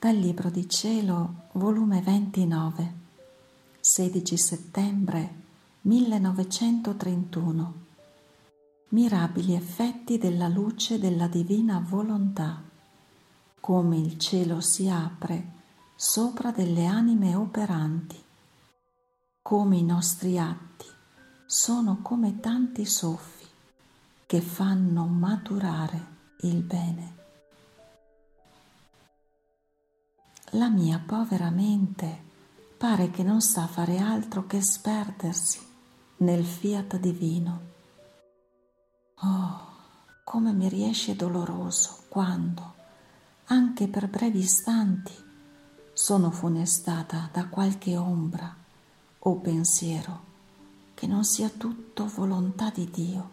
Dal Libro di Cielo, volume 29, 16 settembre 1931. Mirabili effetti della luce della divina volontà, come il cielo si apre sopra delle anime operanti, come i nostri atti sono come tanti soffi che fanno maturare il bene. La mia povera mente pare che non sa fare altro che sperdersi nel fiat divino. Oh, come mi riesce doloroso quando, anche per brevi istanti, sono funestata da qualche ombra o pensiero che non sia tutto volontà di Dio.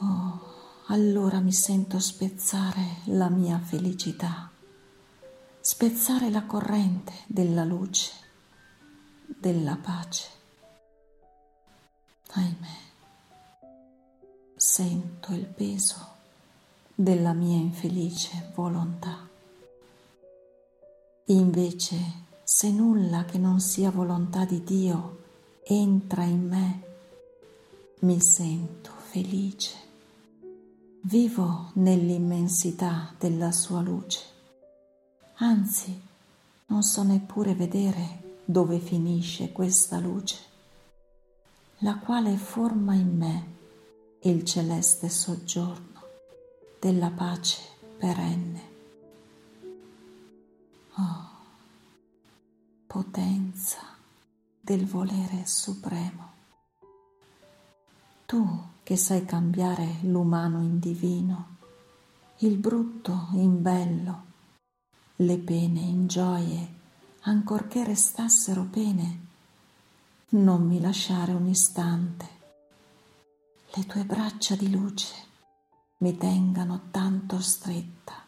Oh, allora mi sento spezzare la mia felicità, spezzare la corrente della luce, della pace. Ahimè, sento il peso della mia infelice volontà. Invece, se nulla che non sia volontà di Dio entra in me, mi sento felice Vivo nell'immensità della sua luce, anzi non so neppure vedere dove finisce questa luce, la quale forma in me il celeste soggiorno della pace perenne. Oh, potenza del volere supremo. Tu che sai cambiare l'umano in divino, il brutto in bello, le pene in gioie, ancorché restassero pene, non mi lasciare un istante. Le tue braccia di luce mi tengano tanto stretta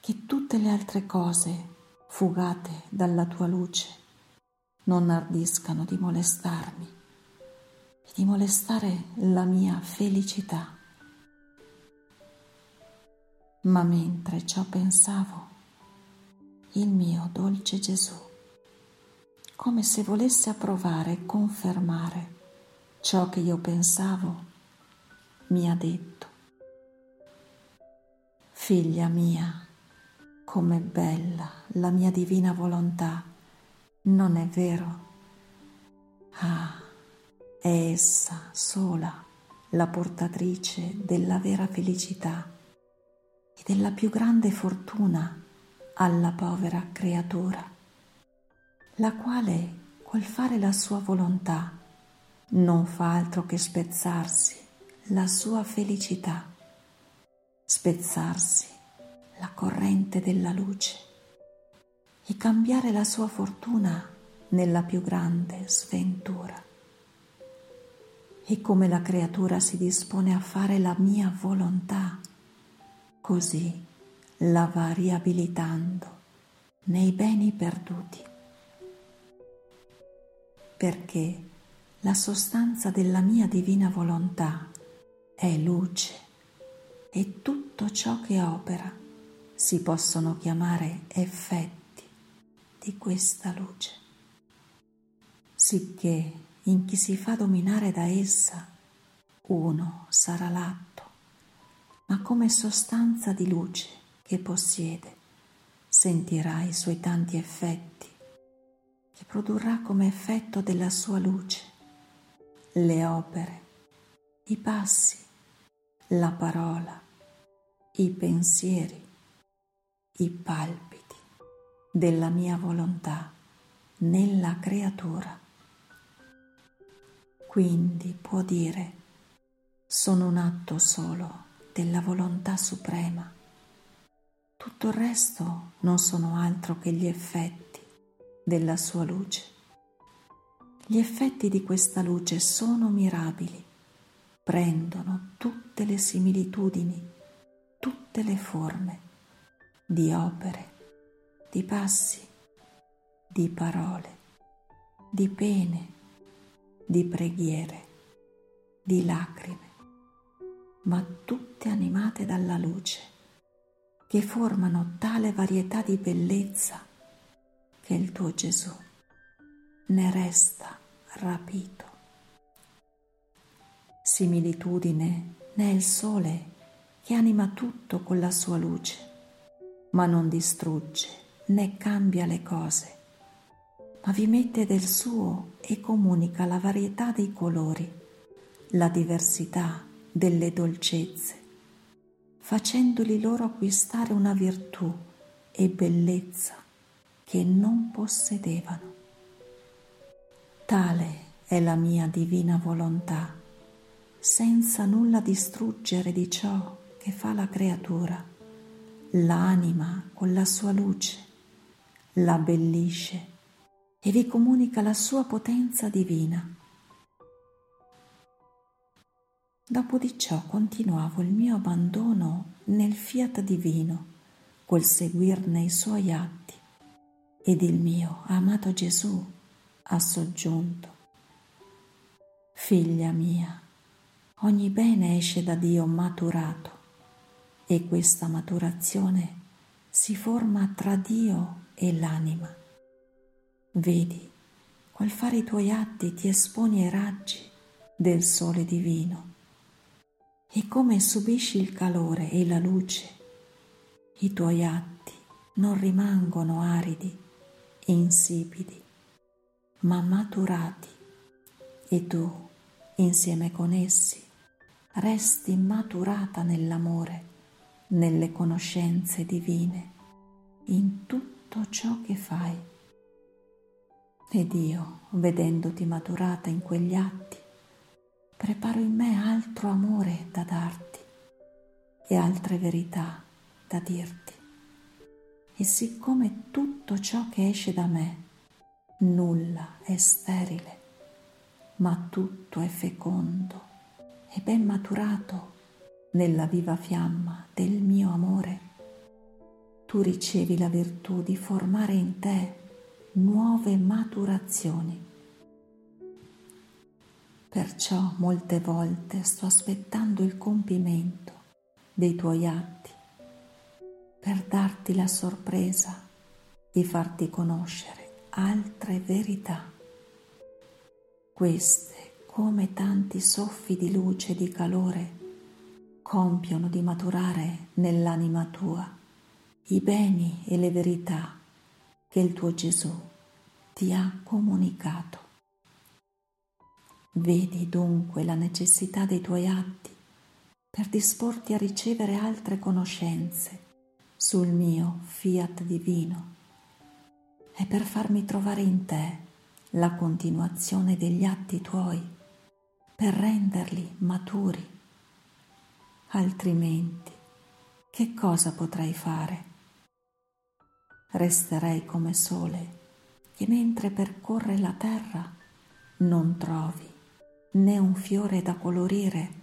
che tutte le altre cose fugate dalla tua luce non ardiscano di molestarmi di molestare la mia felicità. Ma mentre ciò pensavo, il mio dolce Gesù, come se volesse approvare e confermare ciò che io pensavo, mi ha detto, Figlia mia, com'è bella la mia divina volontà, non è vero? Ah, è essa sola la portatrice della vera felicità e della più grande fortuna alla povera creatura, la quale col fare la sua volontà non fa altro che spezzarsi la sua felicità, spezzarsi la corrente della luce e cambiare la sua fortuna nella più grande sventura. E come la creatura si dispone a fare la mia volontà, così la va riabilitando nei beni perduti. Perché la sostanza della mia divina volontà è luce e tutto ciò che opera si possono chiamare effetti di questa luce. Sicché in chi si fa dominare da essa, uno sarà l'atto, ma come sostanza di luce che possiede, sentirà i suoi tanti effetti, che produrrà come effetto della sua luce le opere, i passi, la parola, i pensieri, i palpiti della mia volontà nella creatura quindi può dire sono un atto solo della volontà suprema. Tutto il resto non sono altro che gli effetti della sua luce. Gli effetti di questa luce sono mirabili, prendono tutte le similitudini, tutte le forme di opere, di passi, di parole, di pene, di preghiere, di lacrime, ma tutte animate dalla luce che formano tale varietà di bellezza che il tuo Gesù ne resta rapito. Similitudine ne è il sole che anima tutto con la sua luce, ma non distrugge né cambia le cose, ma vi mette del suo e comunica la varietà dei colori, la diversità delle dolcezze facendoli loro acquistare una virtù e bellezza che non possedevano. Tale è la mia divina volontà, senza nulla distruggere di ciò che fa la creatura, l'anima con la sua luce, la bellisce e vi comunica la sua potenza divina Dopo di ciò continuavo il mio abbandono nel fiat divino, col seguirne i suoi atti, ed il mio amato Gesù ha soggiunto. Figlia mia, ogni bene esce da Dio maturato e questa maturazione si forma tra Dio e l'anima. Vedi, col fare i tuoi atti ti esponi ai raggi del sole divino e come subisci il calore e la luce, i tuoi atti non rimangono aridi e insipidi, ma maturati e tu, insieme con essi, resti maturata nell'amore, nelle conoscenze divine, in tutto ciò che fai. Ed io, vedendoti maturata in quegli atti, preparo in me altro amore da darti e altre verità da dirti. E siccome tutto ciò che esce da me, nulla è sterile, ma tutto è fecondo e ben maturato nella viva fiamma del mio amore, tu ricevi la virtù di formare in te nuove maturazioni Perciò molte volte sto aspettando il compimento dei tuoi atti per darti la sorpresa di farti conoscere altre verità. Queste, come tanti soffi di luce e di calore, compiono di maturare nell'anima tua i beni e le verità che il tuo Gesù ti ha comunicato. Vedi dunque la necessità dei tuoi atti per disporti a ricevere altre conoscenze sul mio fiat divino e per farmi trovare in te la continuazione degli atti tuoi per renderli maturi. Altrimenti, che cosa potrei fare? Resterei come sole che mentre percorre la terra non trovi né un fiore da colorire,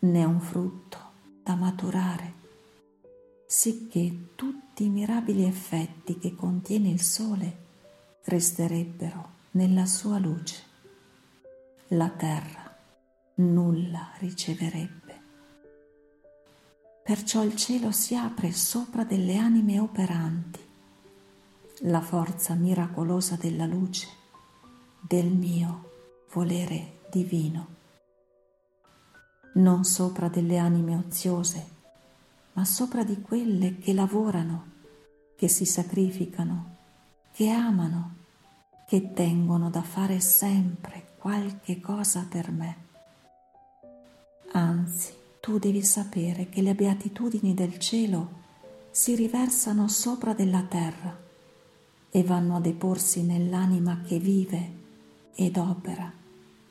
né un frutto da maturare, sicché tutti i mirabili effetti che contiene il sole resterebbero nella sua luce. La terra nulla riceverebbe. Perciò il cielo si apre sopra delle anime operanti, la forza miracolosa della luce, del mio volere divino, non sopra delle anime oziose, ma sopra di quelle che lavorano, che si sacrificano, che amano, che tengono da fare sempre qualche cosa per me. Anzi, tu devi sapere che le beatitudini del cielo si riversano sopra della terra e vanno a deporsi nell'anima che vive ed opera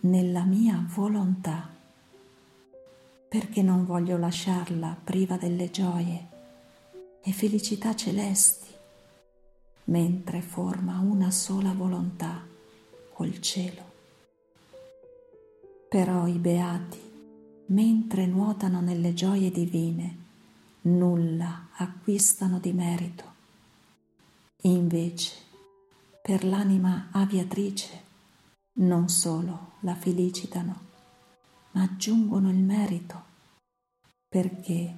nella mia volontà, perché non voglio lasciarla priva delle gioie e felicità celesti, mentre forma una sola volontà col cielo. Però i beati, mentre nuotano nelle gioie divine, nulla acquistano di merito. Invece, per l'anima aviatrice, non solo la felicitano, ma aggiungono il merito, perché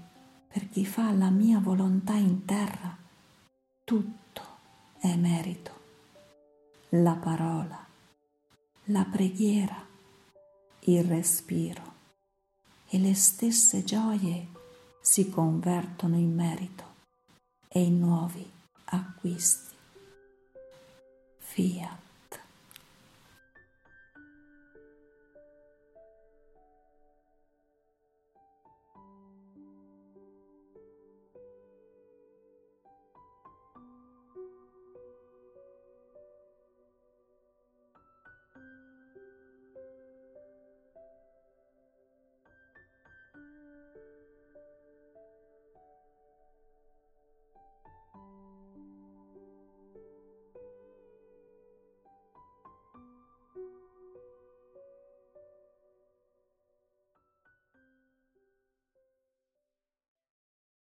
per chi fa la mia volontà in terra, tutto è merito. La parola, la preghiera, il respiro e le stesse gioie si convertono in merito e in nuovi acquisti. Fiat.